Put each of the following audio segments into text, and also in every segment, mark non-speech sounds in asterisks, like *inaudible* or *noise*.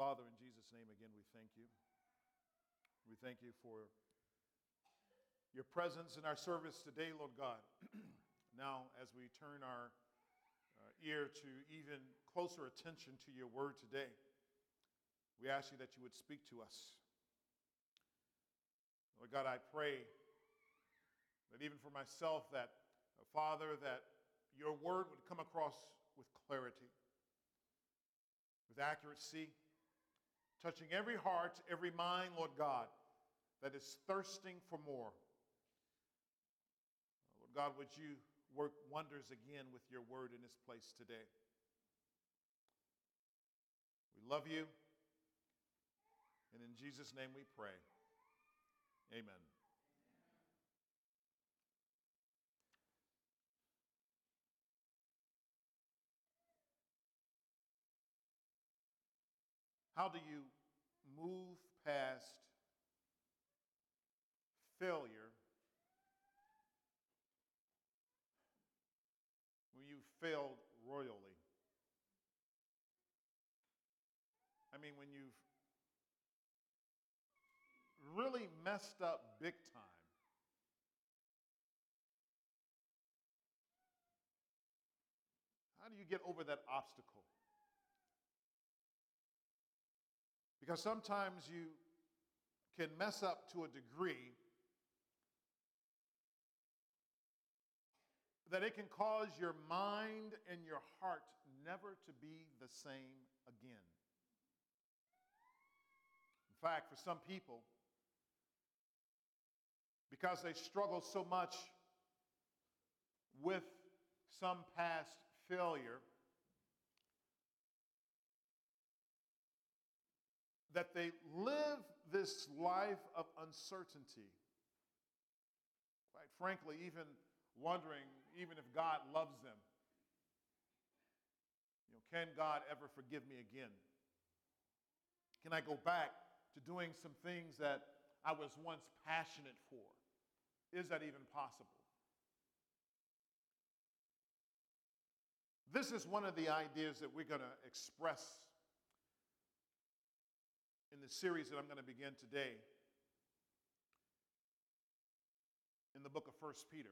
Father, in Jesus' name again, we thank you. We thank you for your presence in our service today, Lord God. *clears throat* now, as we turn our uh, ear to even closer attention to your word today, we ask you that you would speak to us. Lord God, I pray that even for myself, that uh, Father, that your word would come across with clarity, with accuracy, touching every heart, every mind, Lord God, that is thirsting for more. Lord God, would you work wonders again with your word in this place today? We love you. And in Jesus' name we pray. Amen. How do you move past failure when you failed royally? I mean, when you've really messed up big time. How do you get over that obstacle? Because sometimes you can mess up to a degree that it can cause your mind and your heart never to be the same again. In fact, for some people, because they struggle so much with some past failure, that they live this life of uncertainty. Quite frankly, even wondering even if God loves them. You know, can God ever forgive me again? Can I go back to doing some things that I was once passionate for? Is that even possible? This is one of the ideas that we're going to express in the series that I'm going to begin today in the book of 1 Peter.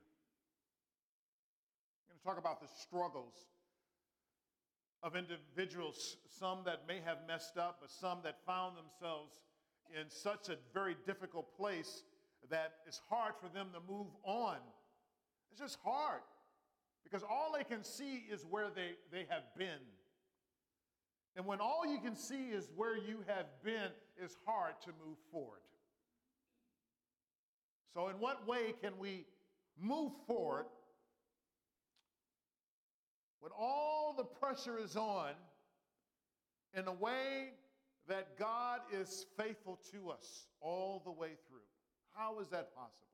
I'm going to talk about the struggles of individuals, some that may have messed up, but some that found themselves in such a very difficult place that it's hard for them to move on. It's just hard because all they can see is where they, they have been. And when all you can see is where you have been, it's hard to move forward. So, in what way can we move forward when all the pressure is on in a way that God is faithful to us all the way through? How is that possible?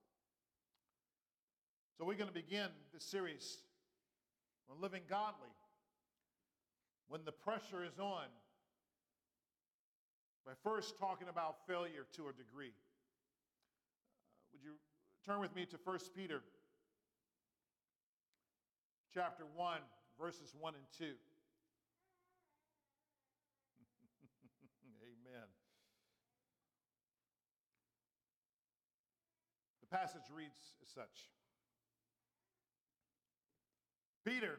So, we're going to begin this series on living godly when the pressure is on by first talking about failure to a degree. Uh, would you turn with me to 1 Peter chapter 1 verses 1 and 2. *laughs* Amen. The passage reads as such Peter,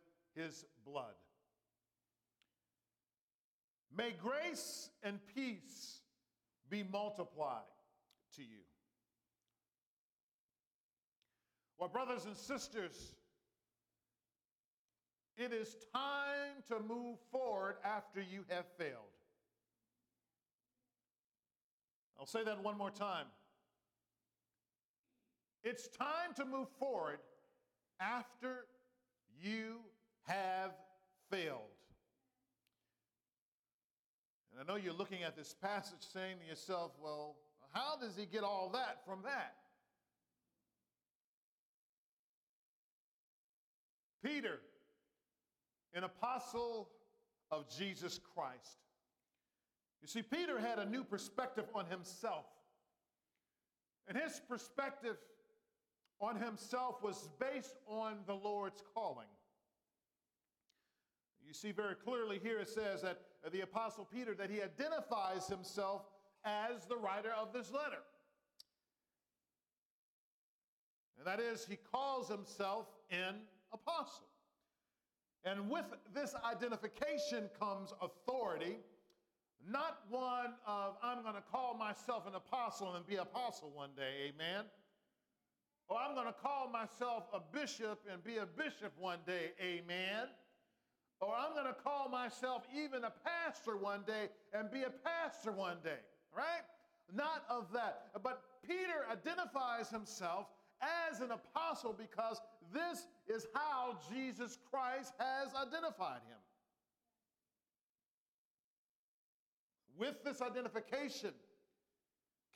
his blood. May grace and peace be multiplied to you. Well, brothers and sisters, it is time to move forward after you have failed. I'll say that one more time. It's time to move forward after you have failed. And I know you're looking at this passage saying to yourself, well, how does he get all that from that? Peter, an apostle of Jesus Christ. You see, Peter had a new perspective on himself. And his perspective on himself was based on the Lord's calling. You see very clearly here it says that the apostle Peter that he identifies himself as the writer of this letter. And that is he calls himself an apostle. And with this identification comes authority, not one of I'm going to call myself an apostle and be apostle one day, amen. Or I'm going to call myself a bishop and be a bishop one day, amen. Or I'm going to call myself even a pastor one day and be a pastor one day, right? Not of that. But Peter identifies himself as an apostle because this is how Jesus Christ has identified him. With this identification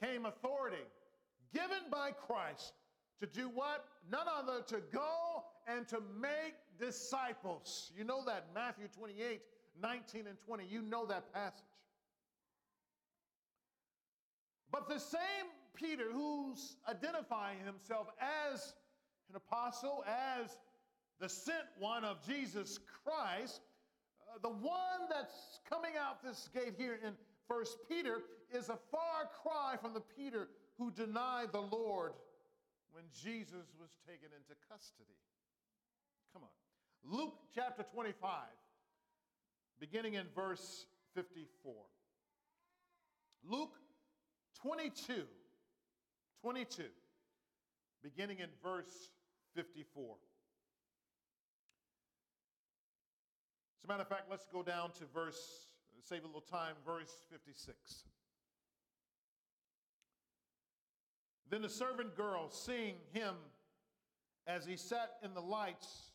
came authority given by Christ to do what? None other to go and to make disciples. You know that Matthew 28 19 and 20. You know that passage. But the same Peter, who's identifying himself as an apostle, as the sent one of Jesus Christ, uh, the one that's coming out this gate here in First Peter is a far cry from the Peter who denied the Lord when Jesus was taken into custody. Come on. Luke chapter 25, beginning in verse 54. Luke 22, 22, beginning in verse 54. As a matter of fact, let's go down to verse, save a little time, verse 56. Then the servant girl, seeing him as he sat in the lights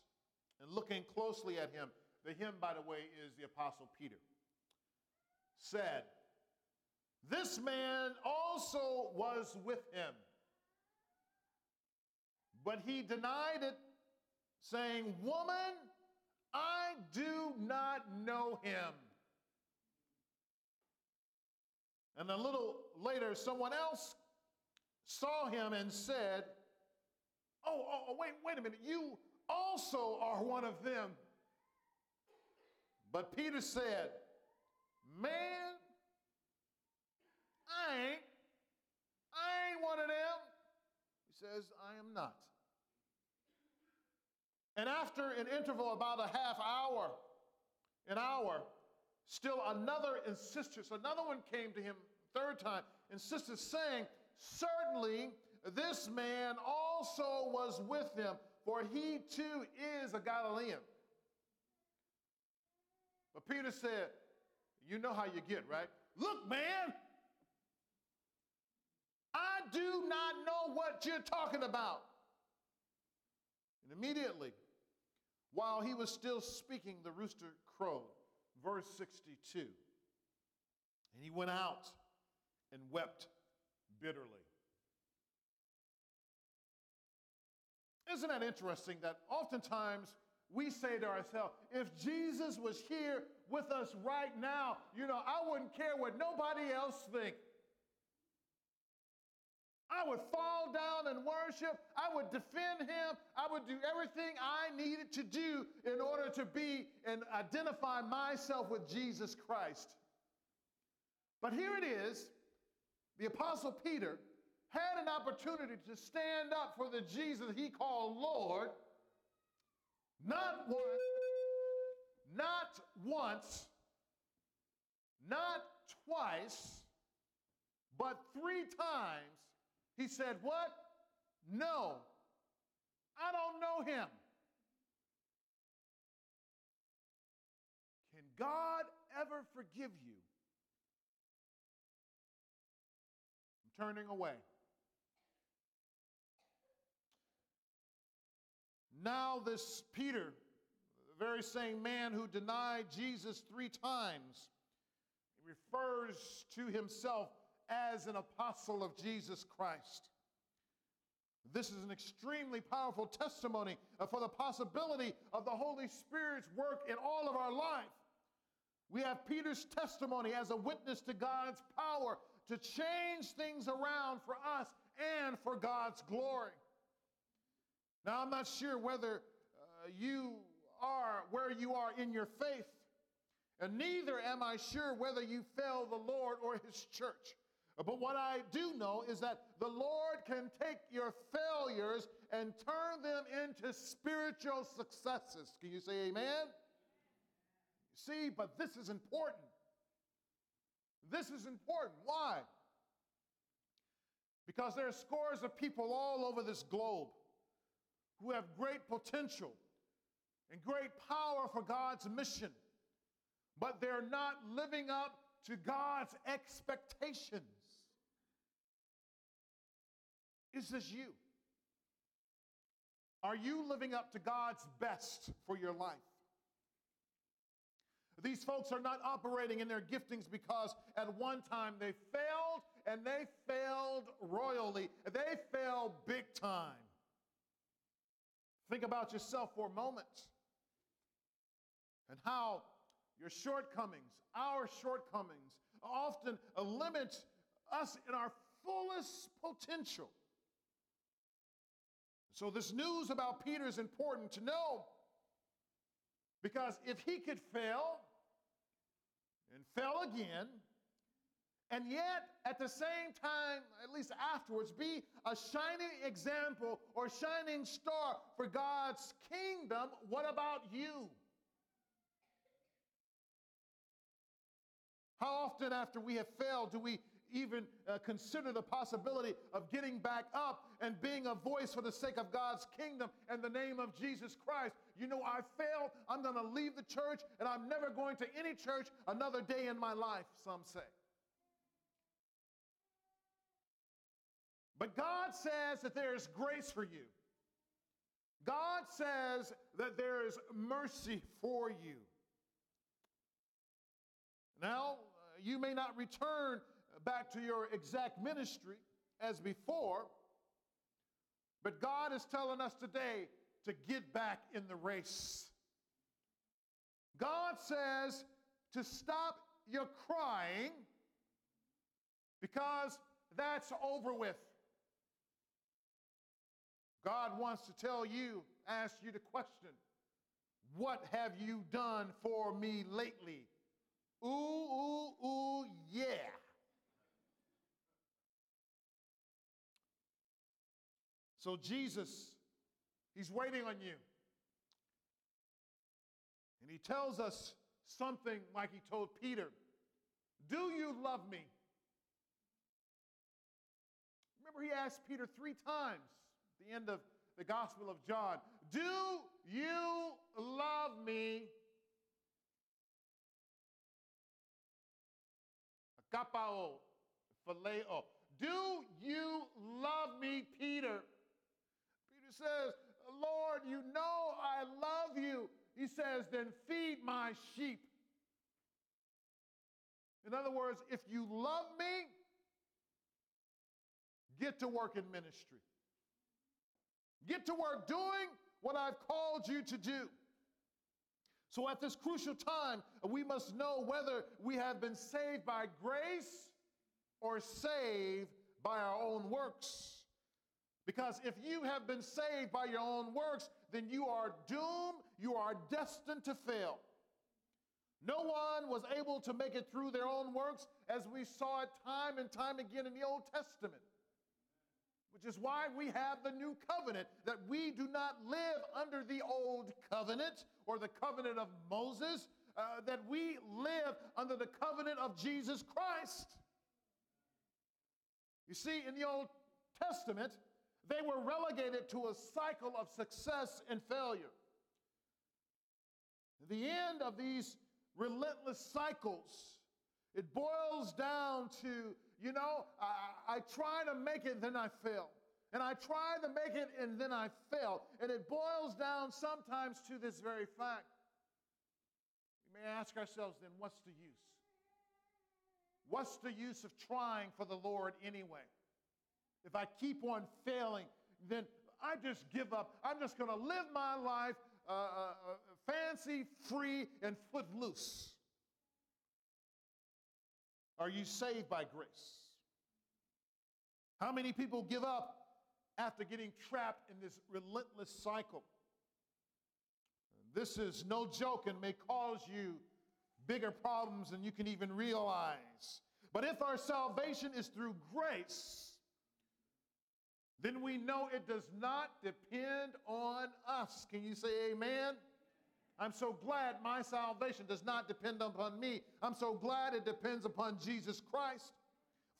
and looking closely at him, the him, by the way, is the Apostle Peter, said, This man also was with him. But he denied it, saying, Woman, I do not know him. And a little later, someone else saw him and said, Oh, oh, oh, wait, wait a minute. You also are one of them. But Peter said, Man, I ain't. I ain't one of them. He says, I am not. And after an interval about a half hour, an hour, still another insisted. So another one came to him third time, insisted, saying, Certainly this man also was with them, for he too is a Galilean. But Peter said, You know how you get, right? Look, man, I do not know what you're talking about. And immediately, while he was still speaking, the rooster crowed. Verse 62. And he went out and wept bitterly. Isn't that interesting that oftentimes we say to ourselves, if Jesus was here with us right now, you know, I wouldn't care what nobody else think. I would fall down and worship. I would defend him. I would do everything I needed to do in order to be and identify myself with Jesus Christ. But here it is the Apostle Peter had an opportunity to stand up for the Jesus he called Lord, not once, not once, not twice, but three times he said, What? No, I don't know him. Can God ever forgive you? I'm turning away. Now, this Peter, the very same man who denied Jesus three times, refers to himself as an apostle of Jesus Christ. This is an extremely powerful testimony for the possibility of the Holy Spirit's work in all of our life. We have Peter's testimony as a witness to God's power to change things around for us and for God's glory. Now, I'm not sure whether uh, you are where you are in your faith, and neither am I sure whether you fail the Lord or his church. But what I do know is that the Lord can take your failures and turn them into spiritual successes. Can you say amen? See, but this is important. This is important. Why? Because there are scores of people all over this globe who have great potential and great power for God's mission, but they're not living up to God's expectations. Is this you? Are you living up to God's best for your life? These folks are not operating in their giftings because at one time they failed and they failed royally. They failed big time. Think about yourself for a moment and how your shortcomings, our shortcomings, often limit us in our fullest potential. So, this news about Peter is important to know because if he could fail and fell again, and yet at the same time, at least afterwards, be a shining example or shining star for God's kingdom, what about you? How often, after we have failed, do we even uh, consider the possibility of getting back up and being a voice for the sake of God's kingdom and the name of Jesus Christ. You know, I failed. I'm going to leave the church and I'm never going to any church another day in my life, some say. But God says that there is grace for you. God says that there is mercy for you. Now, uh, you may not return back to your exact ministry as before, but God is telling us today to get back in the race. God says to stop your crying because that's over with. God wants to tell you, ask you the question, what have you done for me lately? Ooh, ooh, ooh, yeah. So Jesus, he's waiting on you. And he tells us something like he told Peter Do you love me? Remember, he asked Peter three times the end of the Gospel of John Do you love me? Agapao, phileo. Do you love me, Peter? Peter says, Lord, you know I love you. He says, then feed my sheep. In other words, if you love me, get to work in ministry. Get to work doing what I've called you to do. So at this crucial time, we must know whether we have been saved by grace or saved by our own works. Because if you have been saved by your own works, then you are doomed, you are destined to fail. No one was able to make it through their own works, as we saw it time and time again in the Old Testament. Which is why we have the new covenant, that we do not live under the old covenant or the covenant of Moses, uh, that we live under the covenant of Jesus Christ. You see, in the Old Testament, they were relegated to a cycle of success and failure. The end of these relentless cycles, it boils down to, you know, I, I try to make it, then I fail. And I try to make it, and then I fail. And it boils down sometimes to this very fact. We may ask ourselves then, what's the use? what's the use of trying for the Lord anyway? If I keep on failing, then I just give up. I'm just going to live my life uh, uh, uh, fancy, free, and footloose. Are you saved by grace? How many people give up after getting trapped in this relentless cycle? This is no joke and may cause you bigger problems than you can even realize. But if our salvation is through grace, then we know it does not depend on us. Can you say amen? I'm so glad my salvation does not depend upon me. I'm so glad it depends upon Jesus Christ,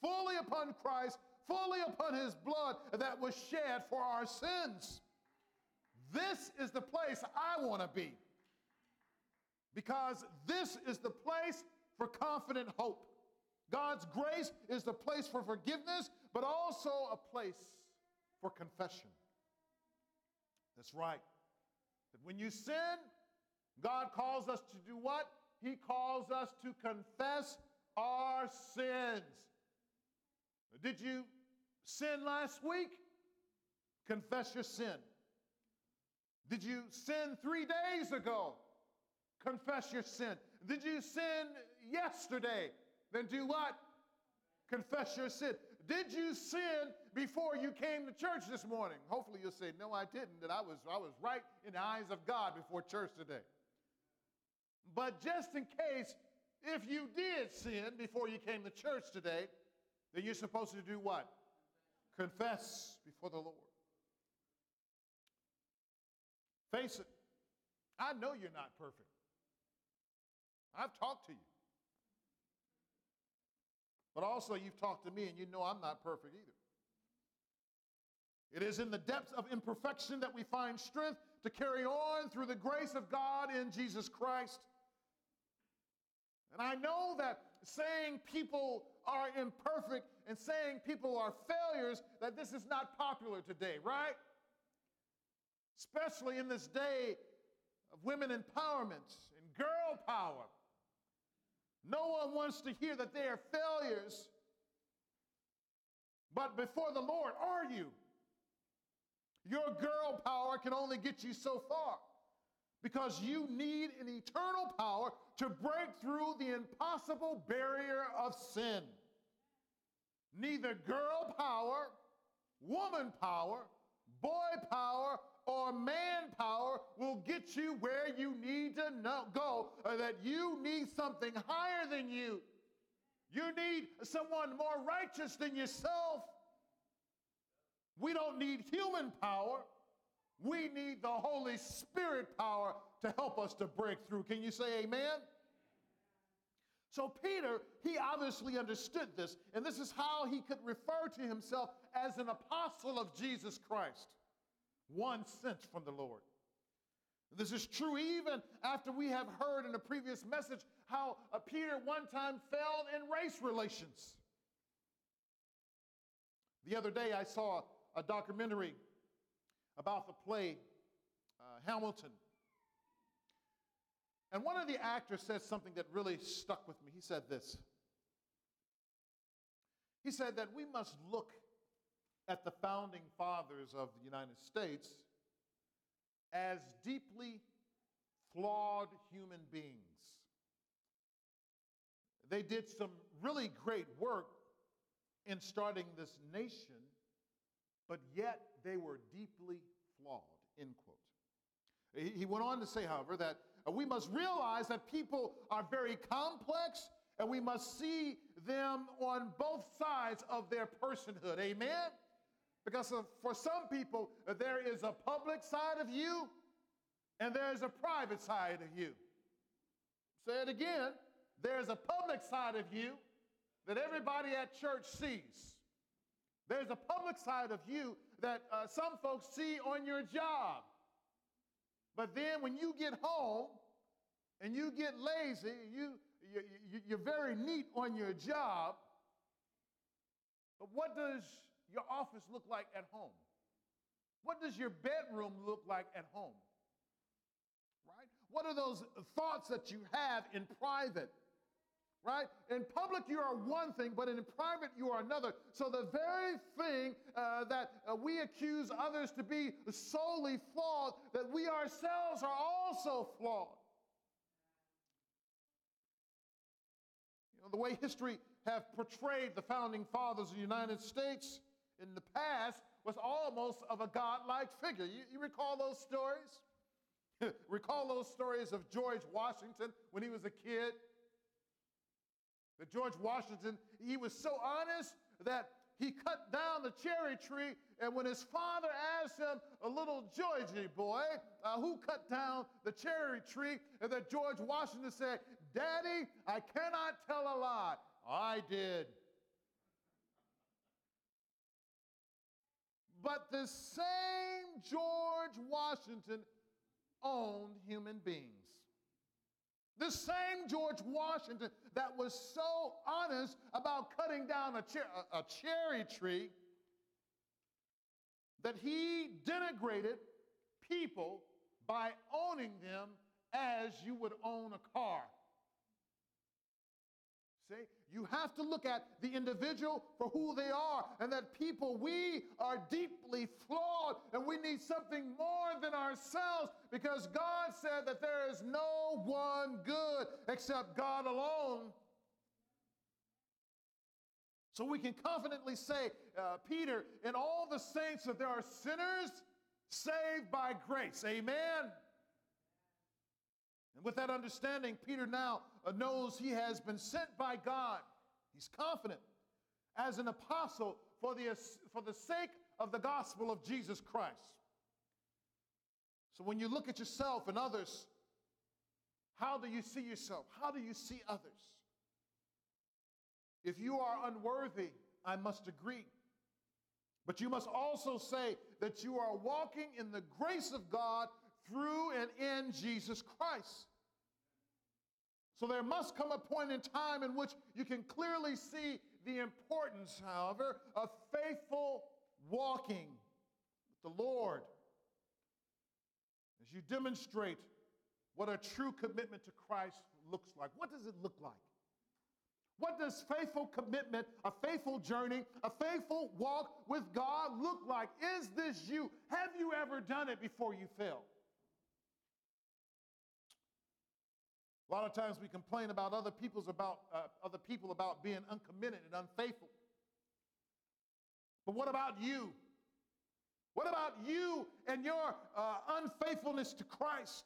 fully upon Christ, fully upon his blood that was shed for our sins. This is the place I want to be because this is the place for confident hope. God's grace is the place for forgiveness, but also a place for confession. That's right. That when you sin, God calls us to do what? He calls us to confess our sins. Did you sin last week? Confess your sin. Did you sin three days ago? Confess your sin. Did you sin yesterday? Then do what? Confess your sin. Did you sin before you came to church this morning? Hopefully you'll say, No, I didn't, that I was, I was right in the eyes of God before church today. But just in case, if you did sin before you came to church today, then you're supposed to do what? Confess before the Lord. Face it. I know you're not perfect. I've talked to you. But also, you've talked to me, and you know I'm not perfect either. It is in the depths of imperfection that we find strength to carry on through the grace of God in Jesus Christ. And I know that saying people are imperfect and saying people are failures, that this is not popular today, right? Especially in this day of women empowerment and girl power. No one wants to hear that they are failures. But before the Lord, are you? Your girl power can only get you so far because you need an eternal power to break through the impossible barrier of sin. Neither girl power, woman power, boy power, or manpower will get you where you need to know, go, or that you need something higher than you. You need someone more righteous than yourself. We don't need human power. We need the Holy Spirit power to help us to break through. Can you say amen? So, Peter, he obviously understood this, and this is how he could refer to himself as an apostle of Jesus Christ one sent from the Lord. This is true even after we have heard in a previous message how uh, Peter one time fell in race relations. The other day I saw a documentary about the play uh, Hamilton. And one of the actors said something that really stuck with me. He said this He said that we must look at the founding fathers of the United States as deeply flawed human beings. They did some really great work in starting this nation, but yet they were deeply flawed, end quote. He went on to say, however, that we must realize that people are very complex and we must see them on both sides of their personhood. Amen? Because for some people, there is a public side of you and there's a private side of you. Say it again. There's a public side of you that everybody at church sees. There's a public side of you that uh, some folks see on your job. But then when you get home and you get lazy, you, you, you, you're very neat on your job. But what does your office look like at home? What does your bedroom look like at home? Right? What are those thoughts that you have in private? Right? In public, you are one thing, but in private, you are another. So, the very thing uh, that uh, we accuse others to be solely flawed, that we ourselves are also flawed. You know, the way history have portrayed the founding fathers of the United States in the past was almost of a godlike figure. You, you recall those stories? *laughs* recall those stories of George Washington when he was a kid? That George Washington, he was so honest that he cut down the cherry tree, and when his father asked him, a little Georgie boy, uh, who cut down the cherry tree, and that George Washington said, Daddy, I cannot tell a lie. I did. But the same George Washington owned human beings. The same George Washington that was so honest about cutting down a, cher- a cherry tree that he denigrated people by owning them as you would own a car. See, you have to look at the individual for who they are, and that people, we are deeply flawed, and we need something more than ourselves because God said that there is no one good except God alone. So we can confidently say, uh, Peter and all the saints, that there are sinners saved by grace. Amen. And with that understanding, Peter now knows he has been sent by God. He's confident as an apostle for the, for the sake of the gospel of Jesus Christ. So when you look at yourself and others, how do you see yourself? How do you see others? If you are unworthy, I must agree. But you must also say that you are walking in the grace of God through and in Jesus Christ. So there must come a point in time in which you can clearly see the importance, however, of faithful walking with the Lord as you demonstrate what a true commitment to Christ looks like. What does it look like? What does faithful commitment, a faithful journey, a faithful walk with God look like? Is this you? Have you ever done it before you failed? A lot of times we complain about other people's about uh, other people about being uncommitted and unfaithful. But what about you? What about you and your uh, unfaithfulness to Christ?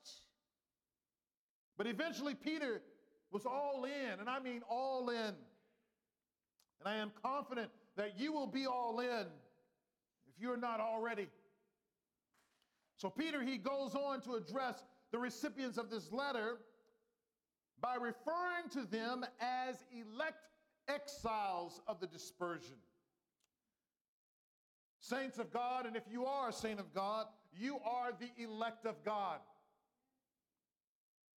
But eventually, Peter was all in, and I mean all in. And I am confident that you will be all in if you're not already. So, Peter, he goes on to address the recipients of this letter by referring to them as elect exiles of the dispersion. Saints of God, and if you are a saint of God, you are the elect of God.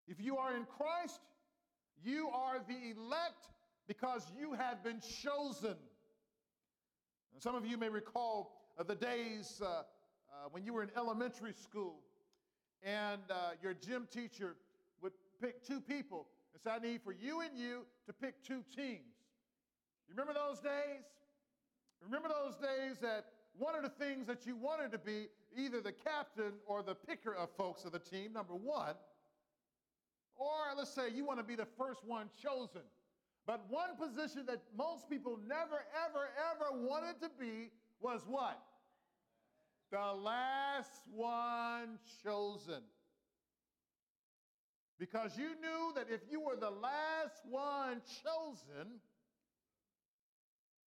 If you are in Christ, you are the elect because you have been chosen. And some of you may recall uh, the days uh, uh, when you were in elementary school and uh, your gym teacher would pick two people and say, I need for you and you to pick two teams. You remember those days? Remember those days that one of the things that you wanted to be either the captain or the picker of folks of the team, number one, or let's say you want to be the first one chosen. But one position that most people never, ever, ever wanted to be was what? The last one chosen. Because you knew that if you were the last one chosen,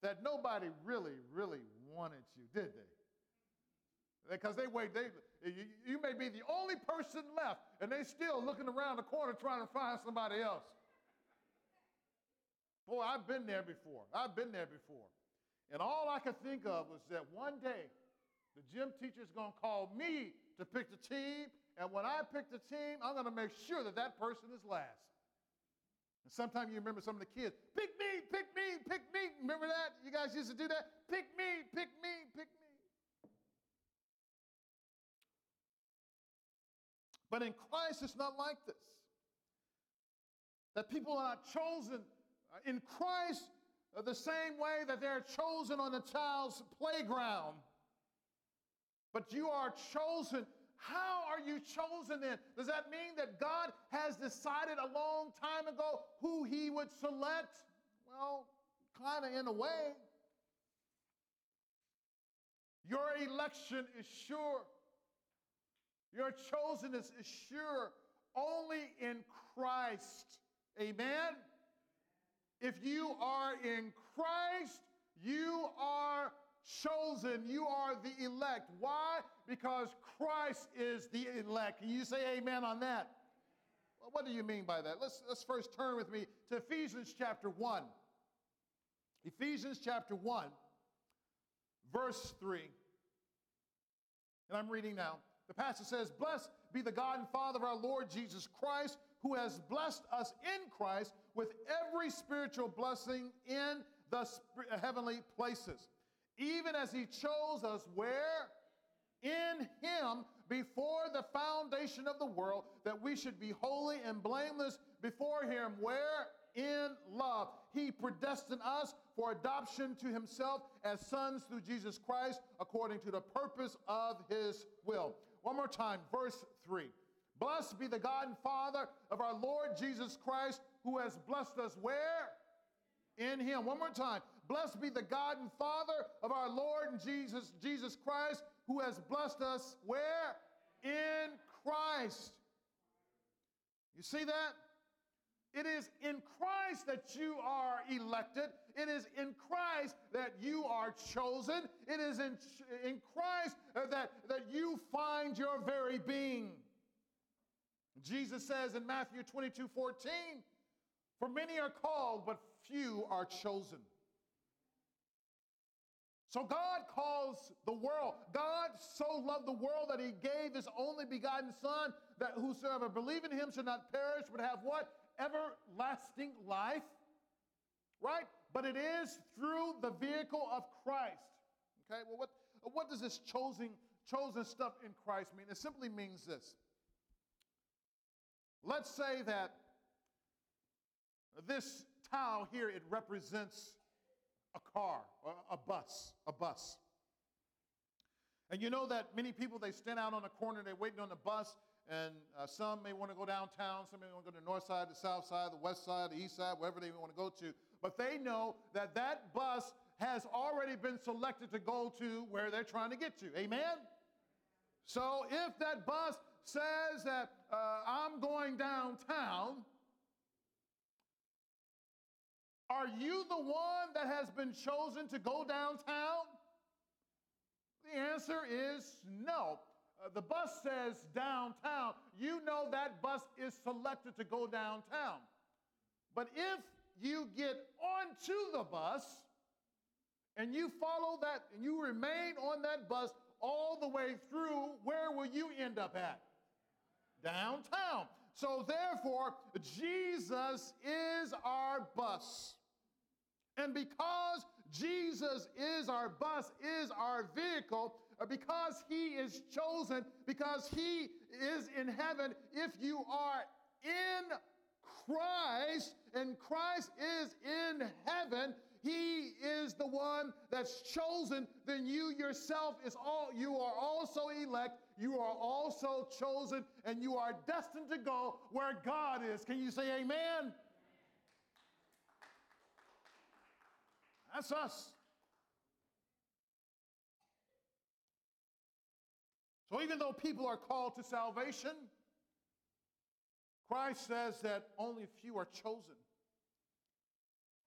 that nobody really, really wanted you, did they? Because they wait, they, you, you may be the only person left, and they still looking around the corner trying to find somebody else. Boy, I've been there before. I've been there before. And all I could think of was that one day the gym teacher's going to call me to pick the team, and when I pick the team, I'm going to make sure that that person is last. And sometimes you remember some of the kids, pick me, pick me, pick me. Remember that? You guys used to do that? Pick me, pick me, pick me. But in Christ, it's not like this. That people are not chosen in Christ uh, the same way that they're chosen on a child's playground. But you are chosen. How are you chosen then? Does that mean that God has decided a long time ago who he would select? Well, kind of in a way. Your election is sure. Your chosenness is sure only in Christ. Amen? If you are in Christ, you are chosen. You are the elect. Why? Because Christ is the elect. Can you say amen on that? Well, what do you mean by that? Let's, let's first turn with me to Ephesians chapter 1. Ephesians chapter 1, verse 3. And I'm reading now. The passage says, Blessed be the God and Father of our Lord Jesus Christ, who has blessed us in Christ with every spiritual blessing in the heavenly places, even as he chose us where? In him before the foundation of the world, that we should be holy and blameless before him. Where? In love. He predestined us for adoption to himself as sons through Jesus Christ, according to the purpose of his will. One more time, verse 3. Blessed be the God and Father of our Lord Jesus Christ, who has blessed us where? In him. One more time. Blessed be the God and Father of our Lord and Jesus, Jesus Christ, who has blessed us where? In Christ. You see that? It is in Christ that you are elected. It is in Christ that you are chosen. It is in, in Christ that, that you find your very being. Jesus says in Matthew 22 14, For many are called, but few are chosen. So God calls the world. God so loved the world that he gave his only begotten Son, that whosoever believe in him should not perish, but have what? Everlasting life. Right? But it is through the vehicle of Christ. Okay, well, what, what does this chosen, chosen stuff in Christ mean? It simply means this Let's say that this towel here, it represents a car, a bus, a bus. And you know that many people, they stand out on the corner, they're waiting on the bus, and uh, some may want to go downtown, some may want to go to the north side, the south side, the west side, the east side, wherever they want to go to. But they know that that bus has already been selected to go to where they're trying to get to. Amen? So if that bus says that uh, I'm going downtown, are you the one that has been chosen to go downtown? The answer is no. Uh, the bus says downtown. You know that bus is selected to go downtown. But if you get onto the bus and you follow that and you remain on that bus all the way through, where will you end up at? downtown. So, therefore, Jesus is our bus. And because Jesus is our bus, is our vehicle, uh, because he is chosen, because he is in heaven, if you are in Christ and Christ is in heaven, he is the one that's chosen, then you yourself is all you are also elect you are also chosen and you are destined to go where God is. Can you say amen? That's us. So even though people are called to salvation, Christ says that only a few are chosen.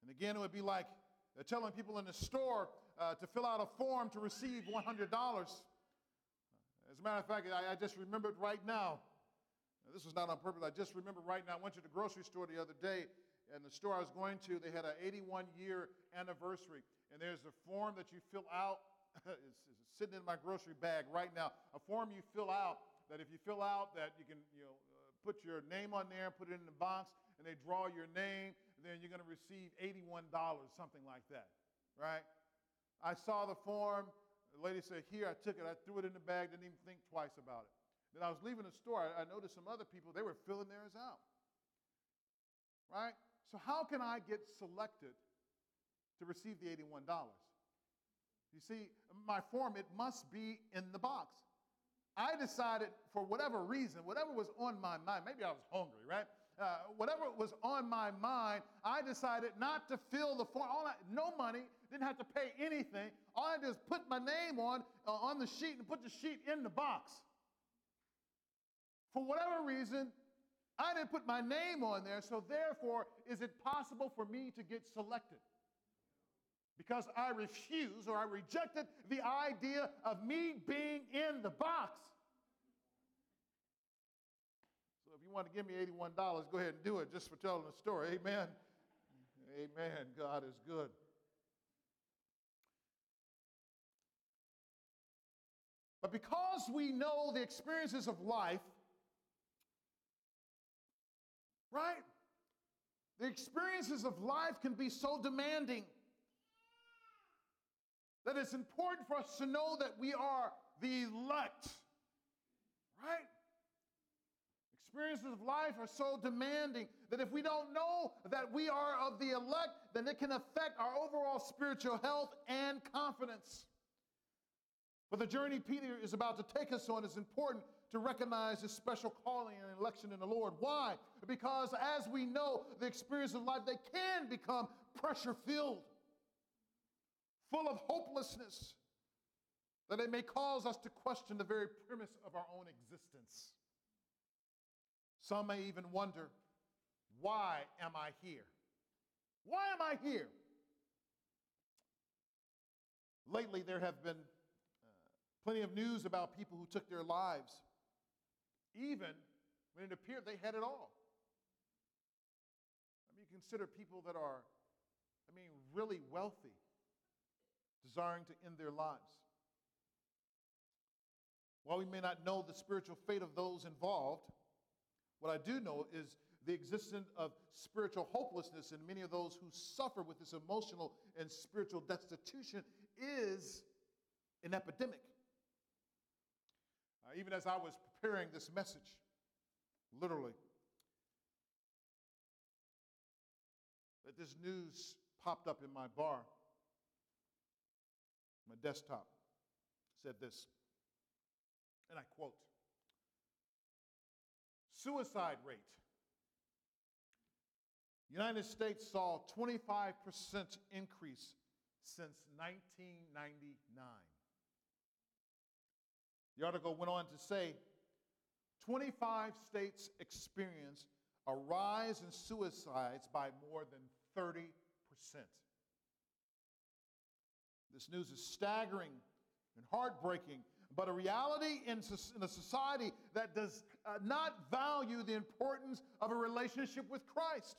And again, it would be like telling people in the store uh, to fill out a form to receive $100. As a matter of fact, I, I just remembered right now. This was not on purpose. I just remember right now. I went to the grocery store the other day, and the store I was going to, they had an 81 year anniversary. And there's a form that you fill out. *laughs* it's, it's, sitting in my grocery bag right now. A form you fill out that if you fill out that you can you know uh, put your name on there, put it in the box, and they draw your name, then you're going to receive $81, something like that, right? I saw the form. The lady said, Here, I took it, I threw it in the bag, didn't even think twice about it. Then I was leaving the store, I, I noticed some other people, they were filling theirs out. Right? So, how can I get selected to receive the $81? You see, my form, it must be in the box. I decided, for whatever reason, whatever was on my mind, maybe I was hungry, right? Uh, whatever was on my mind, I decided not to fill the form. All I, no money, didn't have to pay anything. All I did is put my name on uh, on the sheet and put the sheet in the box. For whatever reason, I didn't put my name on there, so therefore, is it possible for me to get selected? Because I refused or I rejected the idea of me being in the box. So if you want to give me $81, go ahead and do it just for telling the story. Amen. Amen. God is good. But because we know the experiences of life, right? The experiences of life can be so demanding that it's important for us to know that we are the elect, right? Experiences of life are so demanding that if we don't know that we are of the elect, then it can affect our overall spiritual health and confidence. But the journey Peter is about to take us on is important to recognize his special calling and election in the Lord. Why? Because as we know, the experience of life, they can become pressure filled, full of hopelessness, that it may cause us to question the very premise of our own existence. Some may even wonder, why am I here? Why am I here? Lately, there have been uh, Plenty of news about people who took their lives, even when it appeared they had it all. I mean, consider people that are, I mean, really wealthy, desiring to end their lives. While we may not know the spiritual fate of those involved, what I do know is the existence of spiritual hopelessness in many of those who suffer with this emotional and spiritual destitution is an epidemic. Even as I was preparing this message, literally, that this news popped up in my bar, my desktop, said this, and I quote Suicide rate. United States saw 25% increase since 1999. The article went on to say 25 states experience a rise in suicides by more than 30%. This news is staggering and heartbreaking, but a reality in, a society that does uh, not value the importance of a relationship with Christ.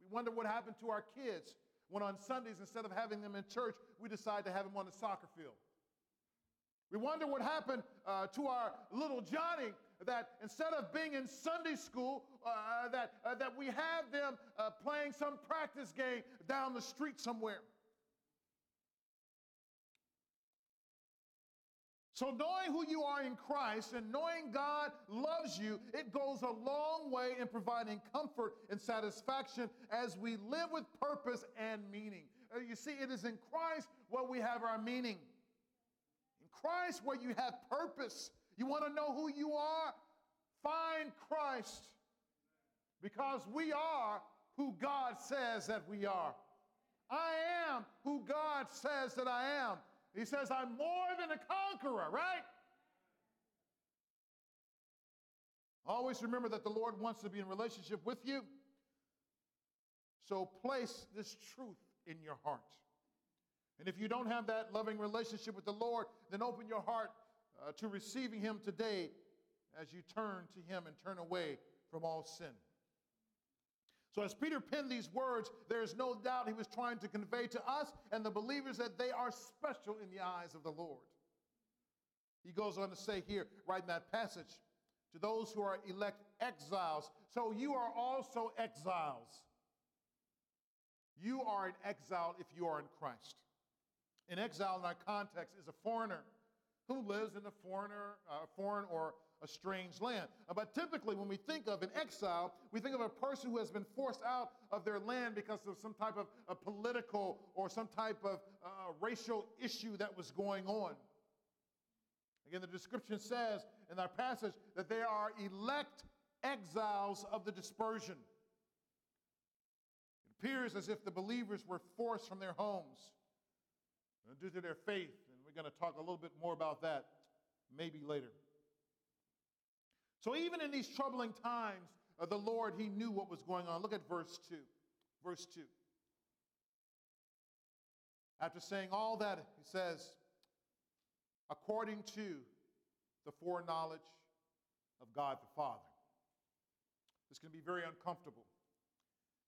We wonder what happened to our kids when on Sundays, instead of having them in church, we decide to have them on the soccer field. We wonder what happened uh, to our little Johnny that instead of being in Sunday school, uh, that, uh, that we have them uh, playing some practice game down the street somewhere. So, knowing who you are in Christ and knowing God loves you, it goes a long way in providing comfort and satisfaction as we live with purpose and meaning. Uh, you see, it is in Christ where we have our meaning. Christ where you have purpose. You want to know who you are? Find Christ because we are who God says that we are. I am who God says that I am. He says, I'm more than a conqueror, right? Always remember that the Lord wants to be in relationship with you. So place this truth in your heart. And if you don't have that loving relationship with the Lord, then open your heart uh, to receiving Him today as you turn to Him and turn away from all sin. So, as Peter penned these words, there is no doubt he was trying to convey to us and the believers that they are special in the eyes of the Lord. He goes on to say here, right in that passage, to those who are elect exiles. So, you are also exiles. You are an exile if you are in Christ. An exile in our context is a foreigner who lives in a foreigner, uh, foreign or a strange land. Uh, But typically, when we think of an exile, we think of a person who has been forced out of their land because of some type of a political or some type of uh, racial issue that was going on. Again, the description says in our passage that they are elect exiles of the dispersion. It appears as if the believers were forced from their homes due to their faith, and we're going to talk a little bit more about that maybe later. So, even in these troubling times, uh, the Lord, He knew what was going on. Look at verse 2. Verse 2. After saying all that, He says, according to the foreknowledge of God the Father. This can be very uncomfortable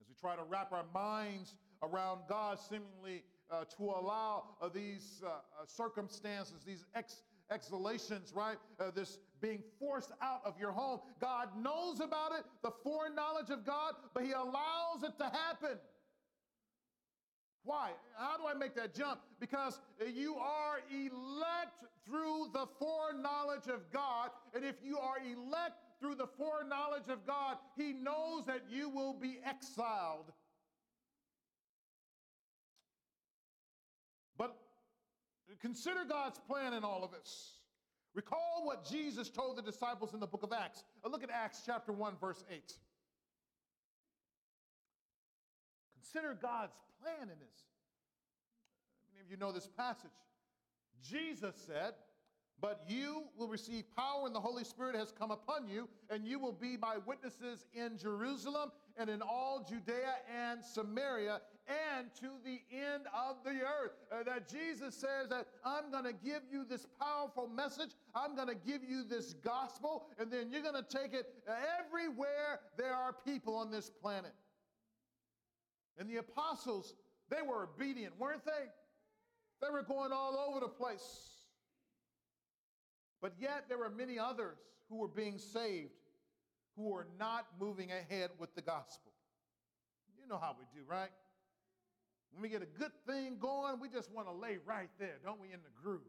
as we try to wrap our minds around God seemingly uh, to allow uh, these uh, uh circumstances, these ex- exhalations, right? Uh, this being forced out of your home. God knows about it, the foreknowledge of God, but He allows it to happen. Why? How do I make that jump? Because you are elect through the foreknowledge of God. And if you are elect through the foreknowledge of God, He knows that you will be exiled. Consider God's plan in all of this. Recall what Jesus told the disciples in the book of Acts. Uh, look at Acts chapter 1, verse 8. Consider God's plan in this. Many of you know this passage. Jesus said, But you will receive power, and the Holy Spirit has come upon you, and you will be my witnesses in Jerusalem and in all Judea and Samaria and to the end of the earth. Uh, that Jesus says that I'm going to give you this powerful message, I'm going to give you this gospel, and then you're going to take it everywhere there are people on this planet. And the apostles, they were obedient, weren't they? They were going all over the place. But yet, there were many others who were being saved who were not moving ahead with the gospel. You know how we do, right? When we get a good thing going, we just want to lay right there, don't we, in the groove?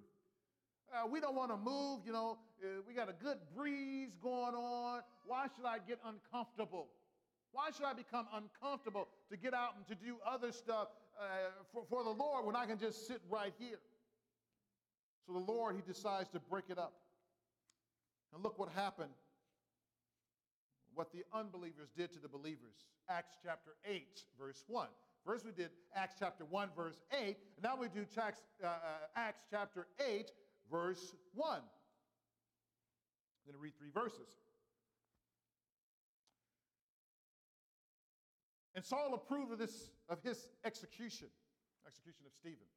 Uh, we don't want to move, you know. Uh, we got a good breeze going on. Why should I get uncomfortable? Why should I become uncomfortable to get out and to do other stuff uh, for, for the Lord when I can just sit right here? So the Lord, He decides to break it up. And look what happened, what the unbelievers did to the believers. Acts chapter 8, verse 1. First, we did Acts chapter 1, verse 8. And now we do Acts, uh, uh, Acts chapter 8, verse 1. I'm going to read three verses. And Saul approved of this of his execution, execution of Stephen.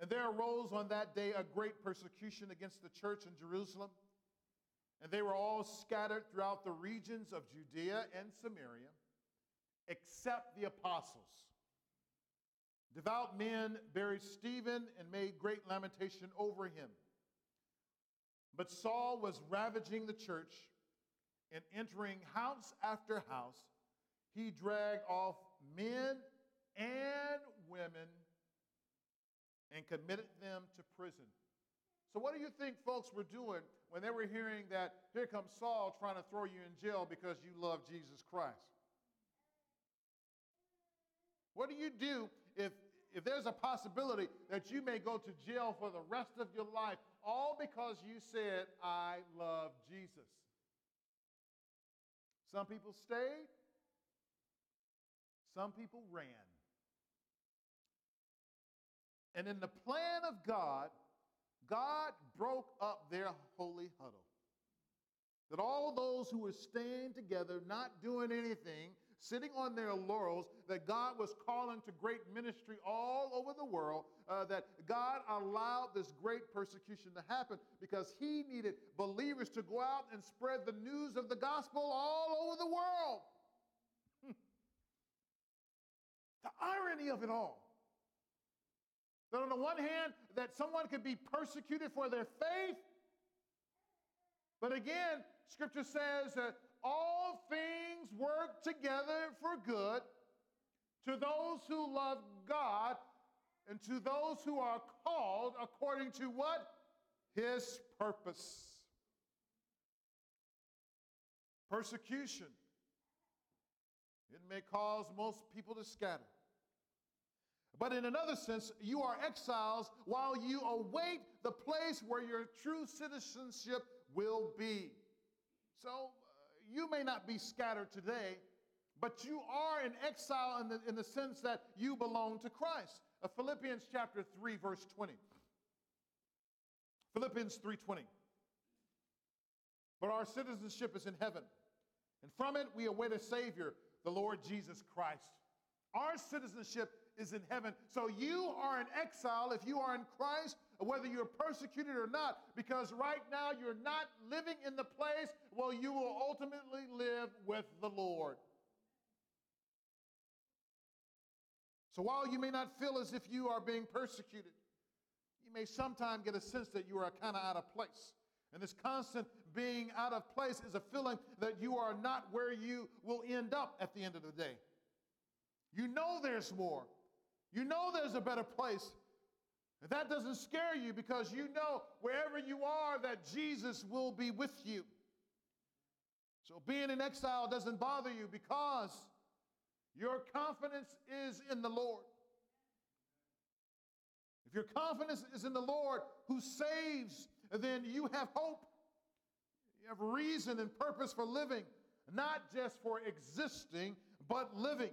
And there arose on that day a great persecution against the church in Jerusalem, and they were all scattered throughout the regions of Judea and Samaria, except the apostles. Devout men buried Stephen and made great lamentation over him. But Saul was ravaging the church and entering house after house he dragged off men and women and committed them to prison. So, what do you think folks were doing when they were hearing that here comes Saul trying to throw you in jail because you love Jesus Christ? What do you do if, if there's a possibility that you may go to jail for the rest of your life all because you said, I love Jesus? Some people stayed, some people ran. And in the plan of God, God broke up their holy huddle. That all those who were staying together, not doing anything, sitting on their laurels, that God was calling to great ministry all over the world, uh, that God allowed this great persecution to happen because He needed believers to go out and spread the news of the gospel all over the world. *laughs* The irony of it all. That on the one hand, that someone could be persecuted for their faith, but again, Scripture says that all things work together for good to those who love God and to those who are called according to what? His purpose. persecution. It may cause most people to scatter. But in another sense, you are exiles while you await the place where your true citizenship will be. So you may not be scattered today, but you are in exile in the, in the sense that you belong to Christ. Uh, Philippians chapter 3, verse 20. Philippians 3:20. But our citizenship is in heaven, and from it we await a Savior, the Lord Jesus Christ. Our citizenship is in heaven. So you are in exile if you are in Christ, whether you're persecuted or not, because right now you're not living in the place where you will ultimately live with the Lord. So while you may not feel as if you are being persecuted, you may sometimes get a sense that you are kind of out of place. And this constant being out of place is a feeling that you are not where you will end up at the end of the day. You know there's more. You know there's a better place. And that doesn't scare you because you know wherever you are that Jesus will be with you. So being in exile doesn't bother you because your confidence is in the Lord. If your confidence is in the Lord who saves, then you have hope. You have reason and purpose for living, not just for existing, but living.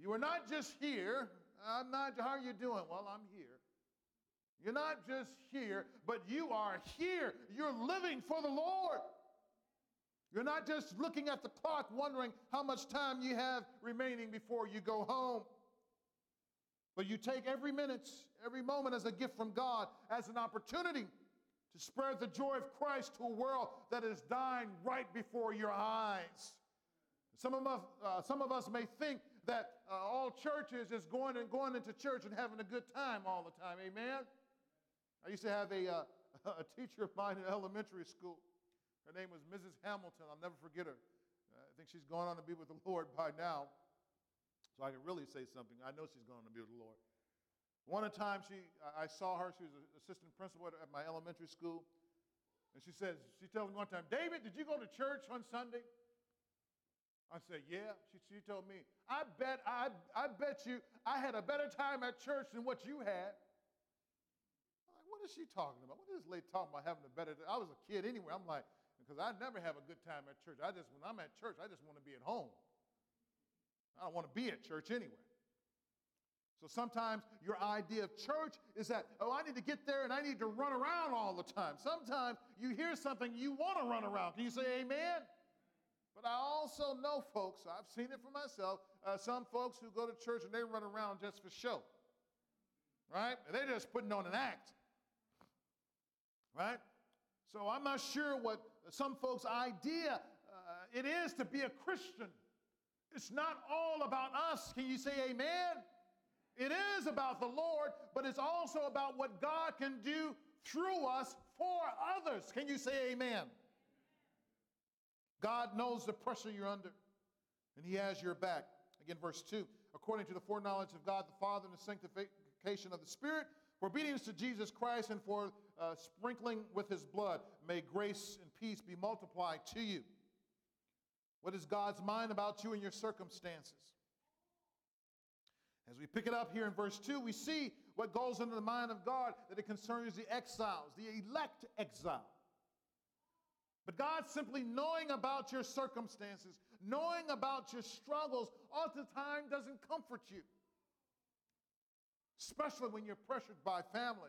You are not just here. I'm not, how are you doing? Well, I'm here. You're not just here, but you are here. You're living for the Lord. You're not just looking at the clock wondering how much time you have remaining before you go home. But you take every minute, every moment as a gift from God, as an opportunity to spread the joy of Christ to a world that is dying right before your eyes. Some of us, uh, some of us may think that uh, all churches is going and going into church and having a good time all the time. Amen. I used to have a, uh, *laughs* a teacher of mine in elementary school. Her name was Mrs. Hamilton. I'll never forget her. I think she's gone on to be with the Lord by now. So I can really say something. I know she's going to be with the Lord. One time she, I saw her, she was an assistant principal at my elementary school. And she says, she tells me one time, David, did you go to church on Sunday? I said, yeah. She, she told me, I bet, I, I bet you I had a better time at church than what you had. I'm like, what is she talking about? What is this lady talking about having a better I was a kid anyway. I'm like, because I never have a good time at church. I just, when I'm at church, I just want to be at home. I don't want to be at church anyway. So sometimes your idea of church is that, oh, I need to get there and I need to run around all the time. Sometimes you hear something, you want to run around. Can you say amen? But I also know folks, I've seen it for myself, uh, some folks who go to church and they run around just for show. Right? They're just putting on an act. Right? So I'm not sure what some folks' idea uh, it is to be a Christian. It's not all about us. Can you say amen? It is about the Lord, but it's also about what God can do through us for others. Can you say amen? God knows the pressure you're under, and He has your back. Again, verse 2 according to the foreknowledge of God the Father and the sanctification of the Spirit, for obedience to Jesus Christ and for uh, sprinkling with His blood, may grace and peace be multiplied to you. What is God's mind about you and your circumstances? As we pick it up here in verse 2, we see what goes into the mind of God that it concerns the exiles, the elect exile. But God simply knowing about your circumstances, knowing about your struggles, oftentimes doesn't comfort you. Especially when you're pressured by family,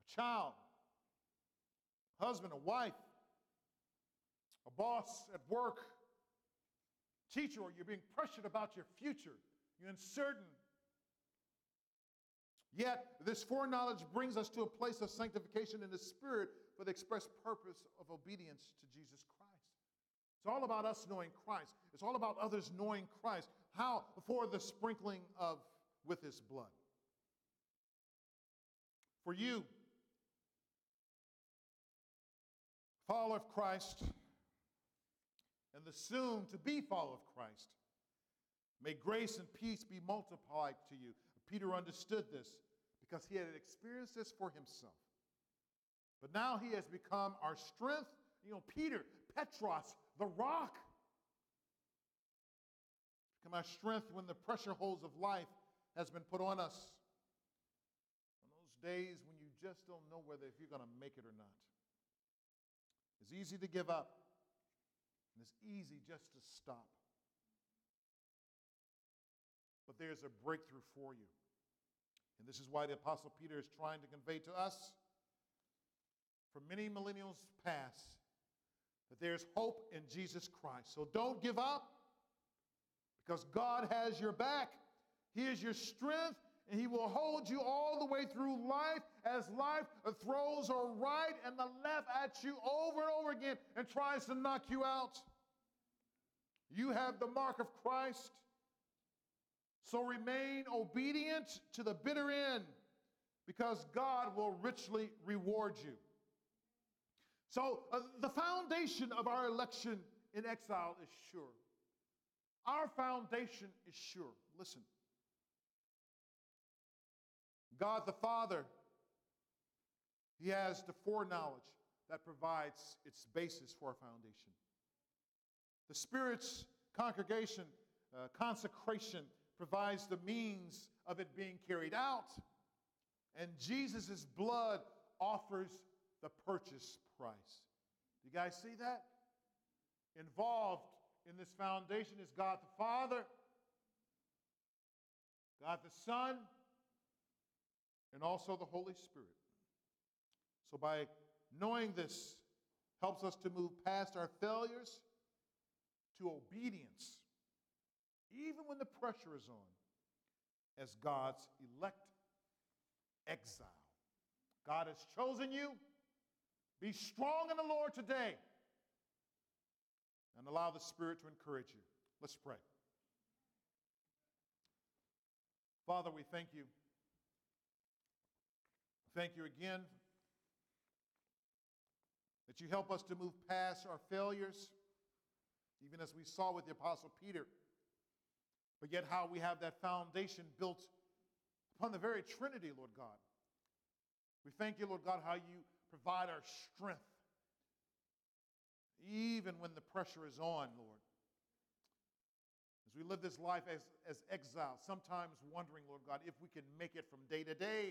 a child, a husband, a wife, a boss at work, teacher, or you're being pressured about your future. You're uncertain. Yet, this foreknowledge brings us to a place of sanctification in the Spirit for the express purpose of obedience to Jesus Christ. It's all about us knowing Christ. It's all about others knowing Christ. How? For the sprinkling of with his blood. For you, follower of Christ, and the soon to be follower of Christ, may grace and peace be multiplied to you. Peter understood this because he had experienced this for himself. But now he has become our strength. You know, Peter, Petros, the rock. Become our strength when the pressure holds of life has been put on us. On those days when you just don't know whether if you're going to make it or not. It's easy to give up, and it's easy just to stop. But there's a breakthrough for you. And this is why the Apostle Peter is trying to convey to us for many millennials past that there's hope in Jesus Christ. So don't give up because God has your back. He is your strength, and He will hold you all the way through life as life throws a right and the left at you over and over again and tries to knock you out. You have the mark of Christ. So remain obedient to the bitter end because God will richly reward you. So, uh, the foundation of our election in exile is sure. Our foundation is sure. Listen. God the Father, He has the foreknowledge that provides its basis for our foundation. The Spirit's congregation, uh, consecration, provides the means of it being carried out. And Jesus' blood offers the purchase price. You guys see that? Involved in this foundation is God the Father, God the Son, and also the Holy Spirit. So, by knowing this, helps us to move past our failures to obedience, even when the pressure is on, as God's elect exile. God has chosen you. Be strong in the Lord today and allow the Spirit to encourage you. Let's pray. Father, we thank you. Thank you again that you help us to move past our failures, even as we saw with the Apostle Peter, but yet how we have that foundation built upon the very Trinity, Lord God. We thank you, Lord God, how you provide our strength even when the pressure is on, Lord. As we live this life as, as exiles, sometimes wondering, Lord God, if we can make it from day to day.